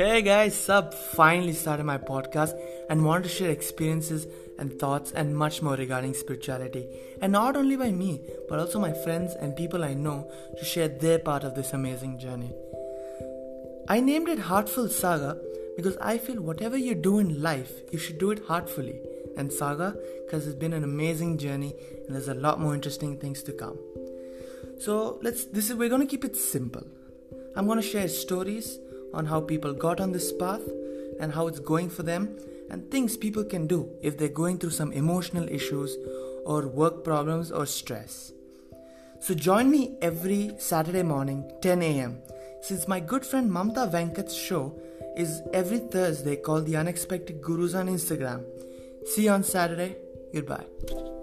Hey guys, sub finally started my podcast and wanted to share experiences and thoughts and much more regarding spirituality. And not only by me, but also my friends and people I know to share their part of this amazing journey. I named it Heartful Saga because I feel whatever you do in life, you should do it heartfully. And Saga because it's been an amazing journey and there's a lot more interesting things to come. So let's this is we're gonna keep it simple. I'm gonna share stories on how people got on this path and how it's going for them and things people can do if they're going through some emotional issues or work problems or stress. So join me every Saturday morning, 10 a.m. Since my good friend Mamta Venkat's show is every Thursday called The Unexpected Gurus on Instagram. See you on Saturday. Goodbye.